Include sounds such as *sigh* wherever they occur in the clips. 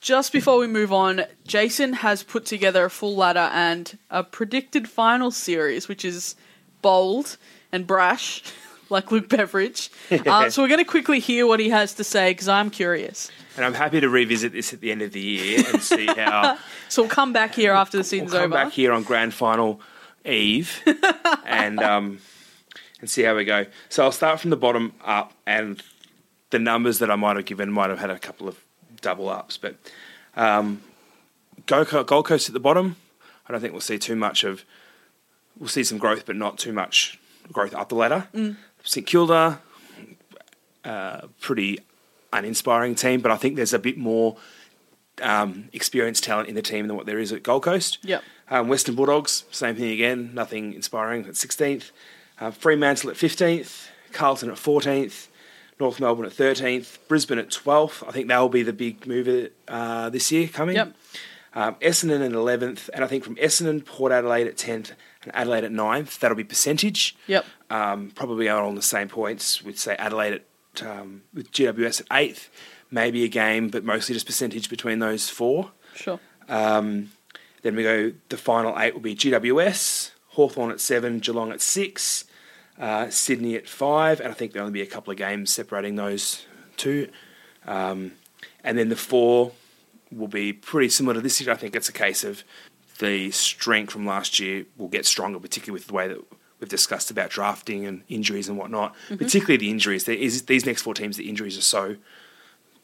Just before we move on, Jason has put together a full ladder and a predicted final series, which is bold and brash, *laughs* like Luke Beveridge. Uh, *laughs* so we're going to quickly hear what he has to say because I'm curious. And I'm happy to revisit this at the end of the year and see how *laughs* So we'll come back here after the we'll season's come over. back here on grand final eve and um, and see how we go. So I'll start from the bottom up, and the numbers that I might have given might have had a couple of double ups, but um, Gold Coast at the bottom. I don't think we'll see too much of. We'll see some growth, but not too much growth up the ladder. St Kilda, uh, pretty uninspiring team, but I think there's a bit more um, experienced talent in the team than what there is at Gold Coast. Yep. Um, Western Bulldogs, same thing again, nothing inspiring at 16th. Uh, Fremantle at 15th, Carlton at 14th, North Melbourne at 13th, Brisbane at 12th. I think that will be the big mover uh, this year coming. Yep. Um, Essendon at 11th, and I think from Essendon, Port Adelaide at 10th, and Adelaide at 9th. That'll be percentage. Yep. Um, probably are on the same points with, say, Adelaide at, um, with GWS at 8th. Maybe a game, but mostly just percentage between those four. Sure. Um, then we go, the final eight will be GWS, Hawthorn at seven, Geelong at six, uh, Sydney at five, and I think there'll only be a couple of games separating those two. Um, and then the four will be pretty similar to this year. I think it's a case of the strength from last year will get stronger, particularly with the way that we've discussed about drafting and injuries and whatnot. Particularly the injuries. There is, these next four teams, the injuries are so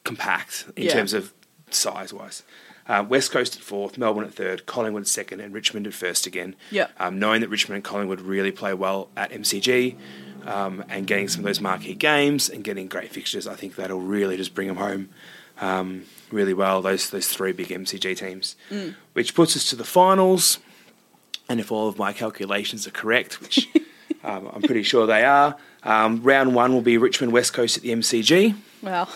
compact in Yeah. terms of size wise. Uh, West Coast at fourth, Melbourne at third, Collingwood at second, and Richmond at first again. Yep. Um, knowing that Richmond and Collingwood really play well at MCG um, and getting some of those marquee games and getting great fixtures, I think that'll really just bring them home um, really well, those, those three big MCG teams. Which puts us to the finals. And if all of my calculations are correct, which *laughs* um, I'm pretty sure they are, um, round one will be Richmond West Coast at the MCG Wow.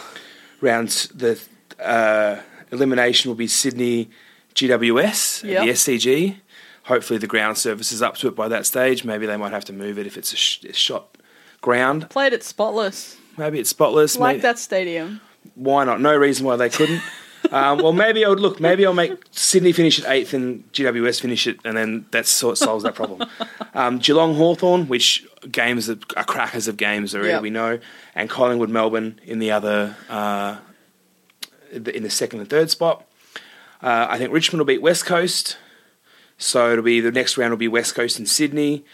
round the uh, elimination will be Sydney GWS Yep. the SCG. Hopefully the ground surface is up to it by that stage. Maybe they might have to move it if it's a, sh- a shot ground. Played it spotless. Maybe it's spotless. Like May- that stadium. Why not? No reason why they couldn't. *laughs* um, well, maybe I would look. Maybe I'll make Sydney finish at eighth and GWS finish it, and then that sort solves that problem. *laughs* Um, Geelong Hawthorn, which games are, are crackers of games already, Yep. we know, and Collingwood Melbourne in the other uh, in the second and third spot. Uh, I think Richmond will beat West Coast, so it'll be the next round will be West Coast and Sydney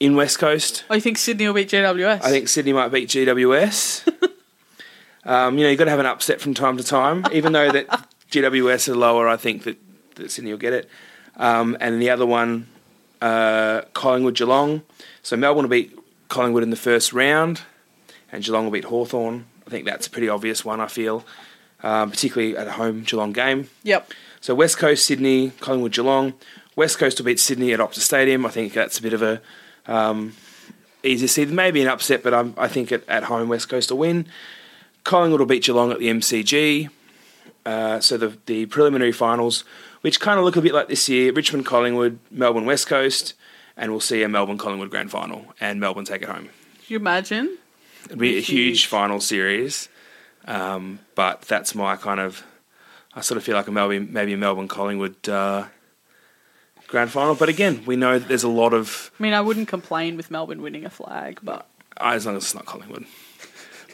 in West Coast. I think Sydney will beat GWS? I think Sydney might beat GWS. *laughs* um, you know, you've got to have an upset from time to time. Even though that *laughs* GWS are lower, I think that, that Sydney will get it. Um, and the other one, uh, Collingwood Geelong. So Melbourne will beat Collingwood in the first round, and Geelong will beat Hawthorn. I think that's a pretty obvious one, I feel, um, particularly at a home Geelong game. Yep. So West Coast, Sydney, Collingwood, Geelong. West Coast will beat Sydney at Optus Stadium. I think that's a bit of a um, easy seed. Maybe an upset, but I'm, I think at, at home West Coast will win. Collingwood will beat Geelong at the MCG. Uh, so the the preliminary finals, which kind of look a bit like this year: Richmond, Collingwood, Melbourne, West Coast, and we'll see a Melbourne Collingwood grand final, and Melbourne take it home. Can you imagine? It'll be a Huge. huge final series, um, but that's my kind of. I sort of feel like a Melbourne, maybe a Melbourne Collingwood uh, grand final. But again, we know that there's a lot of I mean, I wouldn't complain with Melbourne winning a flag, but as long as it's not Collingwood.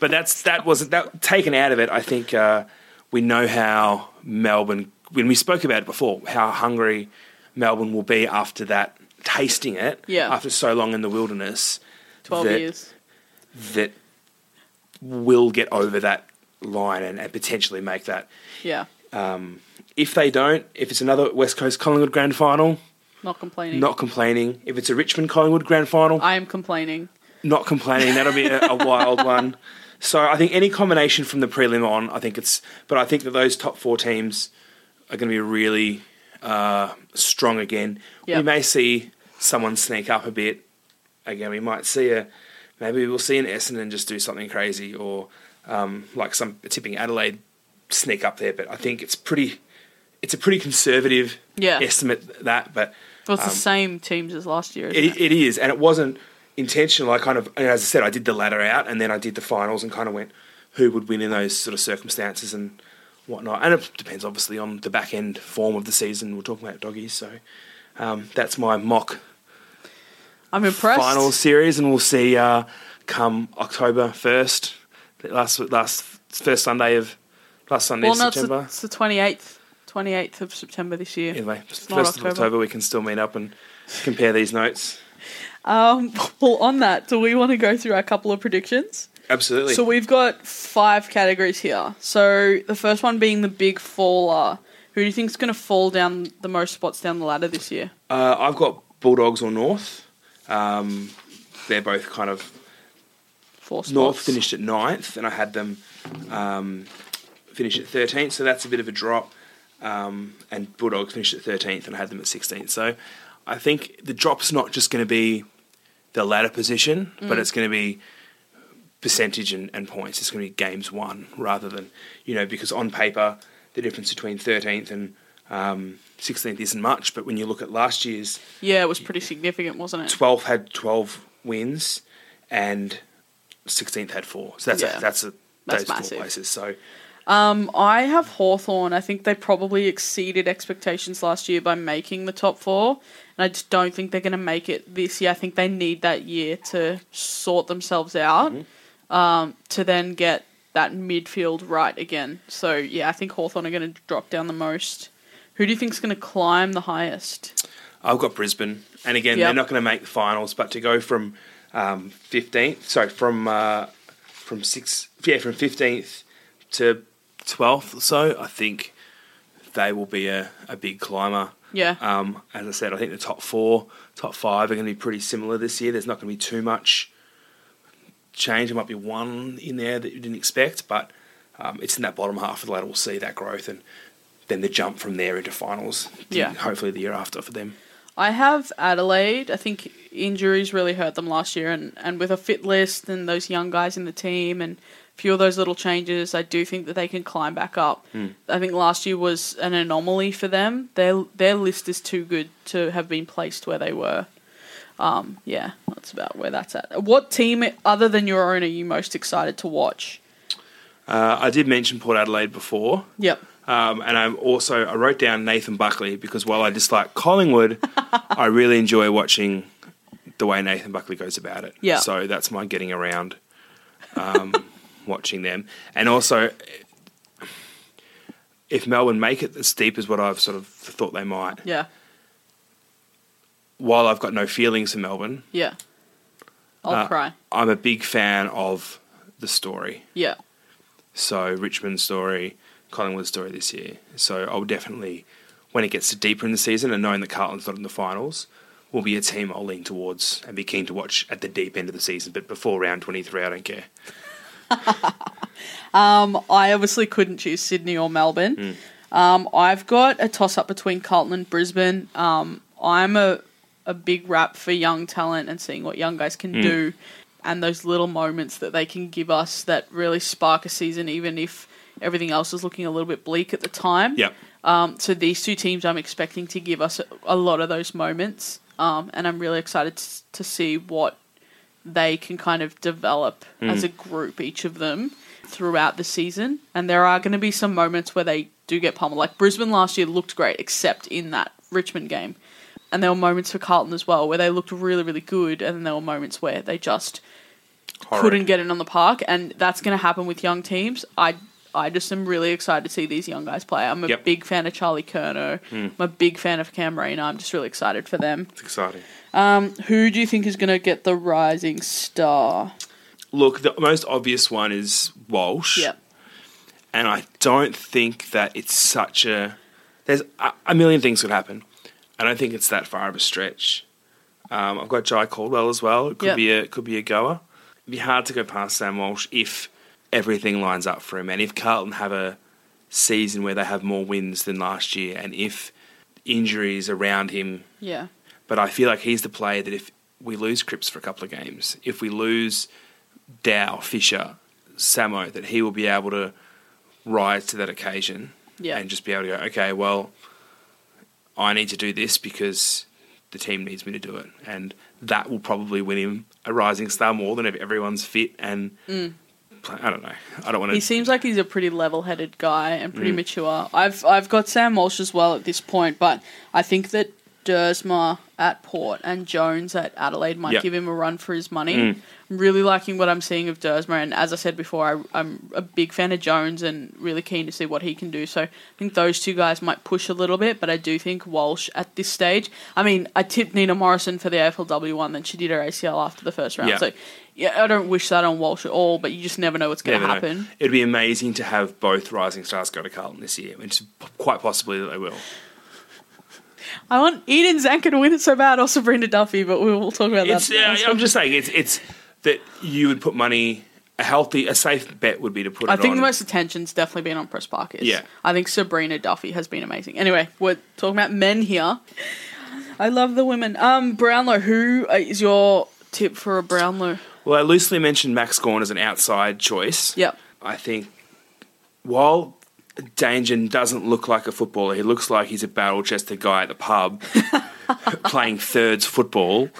But that's that was that taken out of it. I think uh, we know how Melbourne. When we spoke about it before, how hungry Melbourne will be after that, tasting it Yeah. after so long in the wilderness. 12 that, years. that will get over that line and, and potentially make that. Yeah. If they don't, if it's another West Coast Collingwood grand final, Not complaining. not complaining. If it's a Richmond Collingwood grand final, I am complaining. not complaining. That'll be a, a *laughs* wild one. So I think any combination from the prelim on, I think it's. But I think that those top four teams are going to be really uh, strong again. We may see someone sneak up a bit. Again, we might see a. Maybe we'll see an Essendon just do something crazy, or um, like some tipping Adelaide sneak up there. But I think it's pretty. It's a pretty conservative Yeah. estimate that, but Well, it's the same teams as last year, isn't it? it, it is, and it wasn't intentional. I kind of, as I said, I did the ladder out, and then I did the finals, and kind of went who would win in those sort of circumstances and whatnot. And it depends, obviously, on the back end form of the season. We're talking about doggies, so um, that's my mock I'm impressed. finals series, and we'll see uh, come October first, last last first Sunday of last Sunday Well, of no, September. it's the 28th, 28th of September this year. Anyway, first of October. We can still meet up and compare these notes. Um, well, on that, do we want to go through our couple of predictions? Absolutely. So we've got five categories here. So the first one being the big faller. Who do you think is going to fall down the most spots down the ladder this year? Uh, I've got Bulldogs or North. Um, they're both kind of Four spots. North finished at ninth, and I had them um, finish at thirteenth. So that's a bit of a drop. Um, and Bulldogs finished at thirteenth, and I had them at sixteenth. So I think the drop's not just going to be the ladder position, but it's going to be percentage and, and points. It's going to be games won rather than you know because on paper the difference between thirteenth and um, 16th isn't much, but when you look at last year's Yeah, it was pretty significant, wasn't it? 12th had 12 wins and 16th had four. So that's Yeah. a, that's a, That's those massive. four places. So Um, I have Hawthorn. I think they probably exceeded expectations last year by making the top four. And I just don't think they're going to make it this year. I think they need that year to sort themselves out um, to then get that midfield right again. So, yeah, I think Hawthorn are going to drop down the most. Who do you think's going to climb the highest? I've got Brisbane, and again, Yep. they're not going to make the finals, but to go from um, 15th, sorry, from uh, from six, yeah, from 15th to 12th or so, I think they will be a, a big climber. Yeah. Um, as I said, I think the top four, top five are going to be pretty similar this year. There's not going to be too much change. There might be one in there that you didn't expect, but um, it's in that bottom half of the ladder. We'll see that growth and then the jump from there into finals. Yeah. Hopefully the year after for them. I have Adelaide. I think injuries really hurt them last year, and, and with a fit list and those young guys in the team and a few of those little changes, I do think that they can climb back up. I think last year was an anomaly for them. Their their list is too good to have been placed where they were. Um, yeah, that's about where that's at. What team other than your own are you most excited to watch? Uh, I did mention Port Adelaide before. Yep. Um, and I'm also I wrote down Nathan Buckley because while I dislike Collingwood, *laughs* I really enjoy watching the way Nathan Buckley goes about it. Yeah. So that's my getting around, um, *laughs* watching them, and also if Melbourne make it as deep as what I've sort of thought they might, Yeah. while I've got no feelings for Melbourne, Yeah. I'll uh, cry. I'm a big fan of the story. Yeah. So Richmond story, Collingwood story this year. So I'll definitely, when it gets to deeper in the season and knowing that Carlton's not in the finals, will be a team I'll lean towards and be keen to watch at the deep end of the season. But before round 23, I don't care. *laughs* Um, I obviously couldn't choose Sydney or Melbourne. Um, I've got a toss up between Carlton and Brisbane. Um, I'm a a big rap for young talent and seeing what young guys can do, and those little moments that they can give us that really spark a season, even if everything else is looking a little bit bleak at the time. Yep. Um, so these two teams, I'm expecting to give us a, a lot of those moments. um, and I'm really excited to, to see what they can kind of develop as a group, each of them, throughout the season. And there are going to be some moments where they do get pummeled. Like Brisbane last year looked great, except in that Richmond game. And there were moments for Carlton as well where they looked really, really good, and then there were moments where they just Horrid. couldn't get it on the park, and that's going to happen with young teams. I I just am really excited to see these young guys play. I'm a Yep. big fan of Charlie Curnow. I'm a big fan of Cam Rayner. I'm just really excited for them. It's exciting. Um, who do you think is going to get the rising star? Look, the most obvious one is Walsh. Yep. and I don't think that it's such a. There's a, a million things could happen. I don't think it's that far of a stretch. Um, I've got Jye Caldwell as well. It could Yep. be a could be a goer. It'd be hard to go past Sam Walsh if everything lines up for him, and if Carlton have a season where they have more wins than last year, and if injuries around him Yeah. but I feel like he's the player that if we lose Cripps for a couple of games, if we lose Dow, Fisher, Samo, that he will be able to rise to that occasion Yeah. and just be able to go, okay, well, I need to do this because the team needs me to do it. And that will probably win him a rising star more than if everyone's fit and. Mm. I don't know. I don't want Mm. He seems like he's a pretty level-headed guy and Mm. pretty mature. I've I've got Sam Walsh as well at this point, but I think that Duursma at Port and Jones at Adelaide might Yep. give him a run for his money. Mm. I'm really liking what I'm seeing of Duursma, and as I said before, I, I'm a big fan of Jones and really keen to see what he can do. So I think those two guys might push a little bit, but I do think Walsh at this stage. I mean, I tipped Nina Morrison for the AFLW one, then she did her ACL after the first round. Yeah. So yeah, I don't wish that on Walsh at all, but you just never know what's going to Never know. happen. It'd be amazing to have both rising stars go to Carlton this year. It's quite possibly that they will. I want Eden Zanker to win it so bad, or Sabreena Duffy, but we will talk about It's, that. yeah, I'm just saying, it's it's that you would put money. A healthy, a safe bet would be to put. I think on. the most attention's definitely been on Press Parkers. Yeah. I think Sabreena Duffy has been amazing. Anyway, we're talking about men here. I love the women. Um, Brownlow, who uh, your tip for a Brownlow? Well, I loosely mentioned Max Gawn as an outside choice. Yep. I think while Dangen doesn't look like a footballer, he looks like he's a barrel chested guy at the pub *laughs* playing thirds football.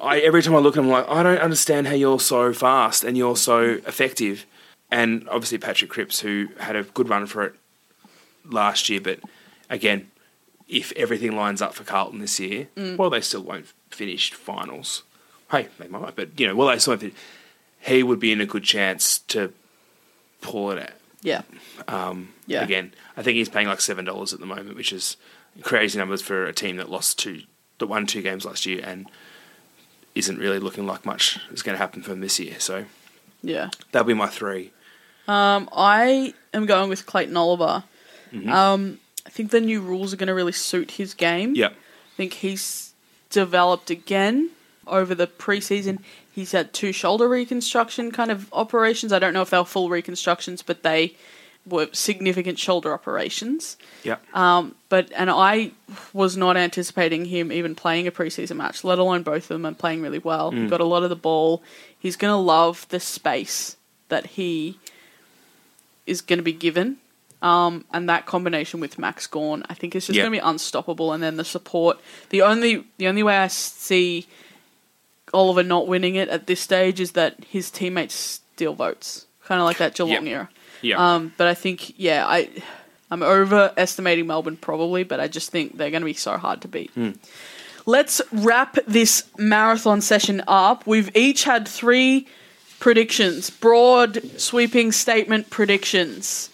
I, every time I look at him, I'm like, I don't understand how you're so fast and you're so effective. And obviously Patrick Cripps, who had a good run for it last year, but again, if everything lines up for Carlton this year, mm. well, they still won't finish finals. Hey, they might, but you know, well, they still won't finish. He would be in a good chance to pull it out. Yeah. Um, Yeah. Again, I think he's paying like seven dollars at the moment, which is crazy numbers for a team that lost two, that won two games last year, and isn't really looking like much is going to happen for him this year. So Yeah. that'll be my three. Um, I am going with Clayton Oliver. Mm-hmm. Um, I think the new rules are going to really suit his game. Yep. I think he's developed again over the preseason. He's had two shoulder reconstruction kind of operations. I don't know if they were full reconstructions, but they were significant shoulder operations. Yeah. Um, but and I was not anticipating him even playing a preseason match, let alone both of them, and playing really well. He got a lot of the ball. He's going to love the space that he is going to be given. Um, and that combination with Max Gawn, I think, is just Yeah. going to be unstoppable. And then the support. The only the only way I see Oliver not winning it at this stage is that his teammates steal votes, kind of like that Geelong era. Yeah. Um, but I think, yeah, I, I'm overestimating Melbourne probably, but I just think they're going to be so hard to beat. Let's wrap this marathon session up. We've each had three predictions, broad, sweeping statement predictions.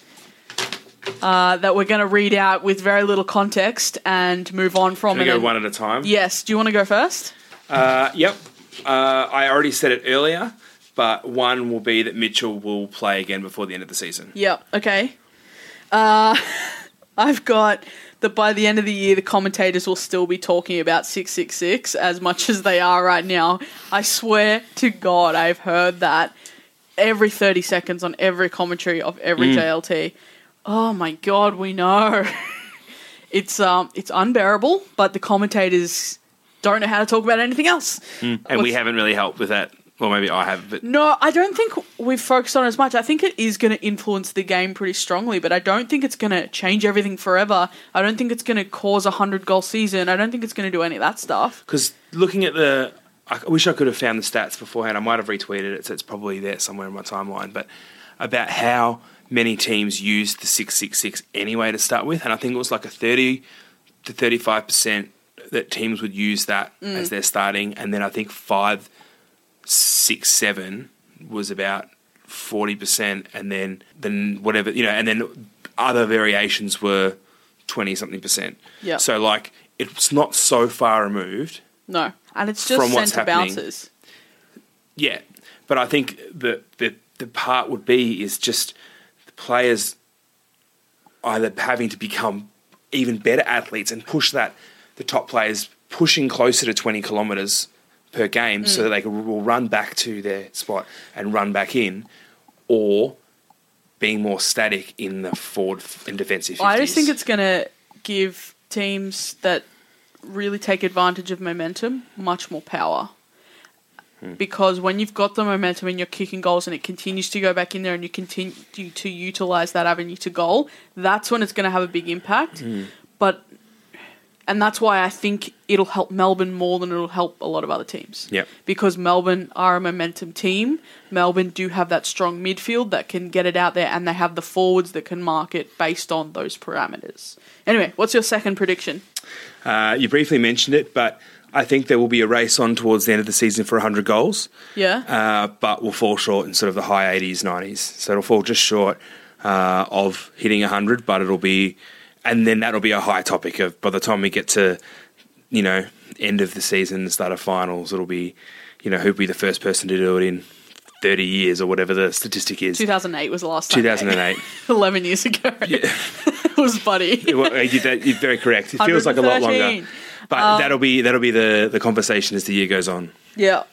Uh, that we're going to read out with very little context and move on from. Can we go then- one at a time? Yes. Do you want to go first? Uh, yep. Uh, I already said it earlier, but one will be that Mitchell will play again before the end of the season. Yep. Okay. Uh, *laughs* I've got that by the end of the year, the commentators will still be talking about 666 as much as they are right now. I swear to God, I've heard that every 30 seconds on every commentary of every JLT. Oh my God, we know. *laughs* it's um, it's unbearable, but the commentators don't know how to talk about anything else. Mm. And we haven't really helped with that Well, maybe I have, but No, I don't think we've focused on it as much. I think it is going to influence the game pretty strongly, but I don't think it's going to change everything forever. I don't think it's going to cause a 100 goal season. I don't think it's going to do any of that stuff. because looking at the, I wish I could have found the stats beforehand. I might have retweeted it, so it's probably there somewhere in my timeline. But about how many teams used the six six six anyway to start with, and I think it was like a thirty to thirty five percent that teams would use that mm. as their starting, and then I think five, six, seven was about forty percent, and then then whatever you know, and then other variations were twenty something percent. Yeah. So like it's not so far removed. No. And it's just From what's happening. bounces. Yeah, but I think the the the part would be is just the players either having to become even better athletes and push that the top players pushing closer to twenty kilometers per game so that mm. they can, will run back to their spot and run back in, or being more static in the forward and defensive. 50s. I just think it's going to give teams that really take advantage of momentum much more power. Hmm. Because when you've got the momentum and you're kicking goals and it continues to go back in there and you continue to utilize that avenue to goal, that's when it's going to have a big impact. Hmm. But and that's why I think it'll help Melbourne more than it'll help a lot of other teams. Yep. Because Melbourne are a momentum team. Melbourne do have that strong midfield that can get it out there, and they have the forwards that can mark it based on those parameters. Anyway, what's your second prediction? Uh, you briefly mentioned it, but I think there will be a race on towards the end of the season for 100 goals. Yeah. uh, but will fall short in sort of the high 80s, 90s. So it'll fall just short uh, of hitting 100, but it'll be, and then that'll be a high topic of by the time we get to, you know, end of the season, start of finals, it'll be, you know, who'll be the first person to do it in 30 years or whatever the statistic is. 2008 was the last time. 2008. *laughs* 11 years ago. *laughs* *laughs* it was Buddy. Well, you You're very correct. It feels like a lot longer. But Um, that'll be that'll be the, the conversation as the year goes on. Yeah.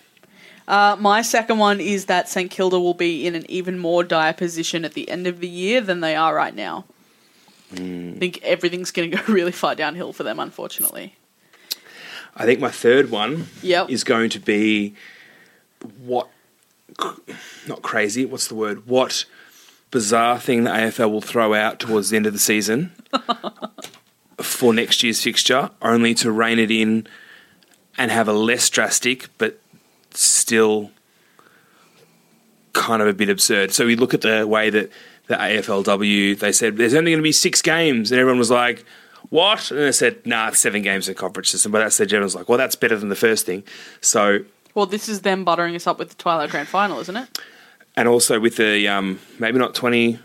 Uh, my second one is that St Kilda will be in an even more dire position at the end of the year than they are right now. Hmm. I think everything's going to go *laughs* really far downhill for them, unfortunately. I think my third one Yep. is going to be what not crazy, what's the word? What bizarre thing the AFL will throw out towards the end of the season *laughs* for next year's fixture, only to rein it in and have a less drastic but still kind of a bit absurd. So we look at the way that the AFLW they said there's only going to be six games, and everyone was like, "What?" And they said, "Nah, it's seven games in conference system." But that's the general's like, "Well, that's better than the first thing." So, Well, this is them buttering us up with the Twilight Grand Final, isn't it? and also with the um, maybe not 20,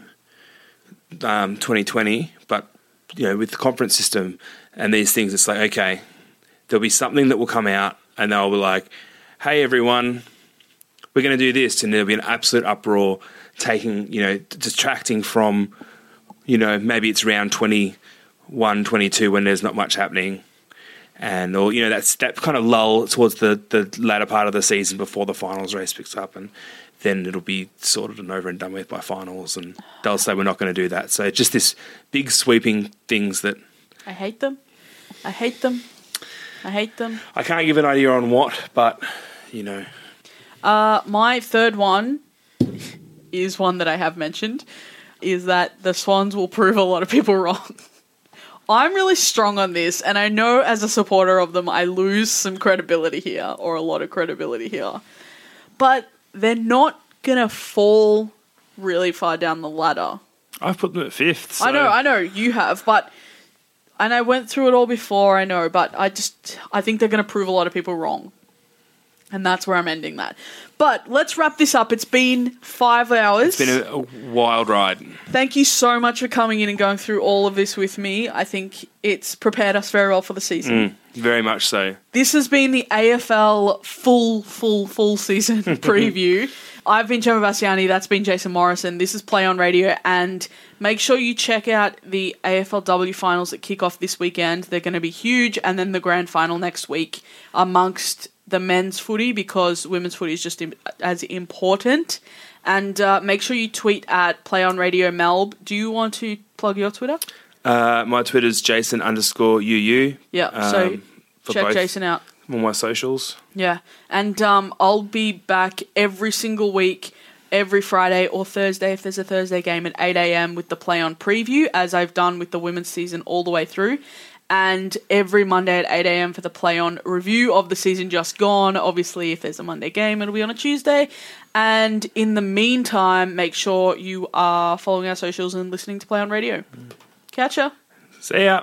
um, 2020, but you know, with the conference system and these things, it's like okay, there'll be something that will come out, and they'll be like, "Hey, everyone." We're going to do this, and there'll be an absolute uproar, taking you know, distracting from, you know, maybe it's round 21, 22 when there's not much happening, and or you know that's that kind of lull towards the the latter part of the season before the finals race picks up, and then it'll be sorted and over and done with by finals, and they'll say we're not going to do that. So just this big sweeping things that I hate them. I hate them. I hate them. I can't give an idea on what, but you know, Uh, my third one is one that I have mentioned, is that the Swans will prove a lot of people *laughs* wrong. I'm really strong on this, and I know as a supporter of them, I lose some credibility here, or a lot of credibility here. But they're not gonna fall really far down the ladder. I've put them at fifth. I know, I know you have, but and I went through it all before. I know, but I just I think they're going to prove a lot of people wrong, and that's where I'm ending that. But let's wrap this up. It's been five hours. It's been a, a wild ride. Thank you so much for coming in and going through all of this with me. I think it's prepared us very well for the season. Mm, very much so. This has been the AFL full, full, full season *laughs* preview. I've been Gemma Bassiani, that's been Jason Morrison. This is Play on Radio, and make sure you check out the AFLW finals that kick off this weekend. They're going to be huge, and then the grand final next week amongst the men's footy because women's footy is just im- as important. And uh, make sure you tweet at Play on Radio Melb. Do you want to plug your Twitter? Uh, my is Jason underscore UU. Yeah, so Um, for check both- Jason out. on my socials. Yeah, and um, I'll be back every single week, every Friday or Thursday if there's a Thursday game at 8 a.m. with the play on preview, as I've done with the women's season all the way through. And every Monday at 8 a.m. for the play on review of the season just gone. Obviously, if there's a Monday game, it'll be on a Tuesday. And in the meantime, make sure you are following our socials and listening to Play on Radio. Mm. Catch ya. See ya.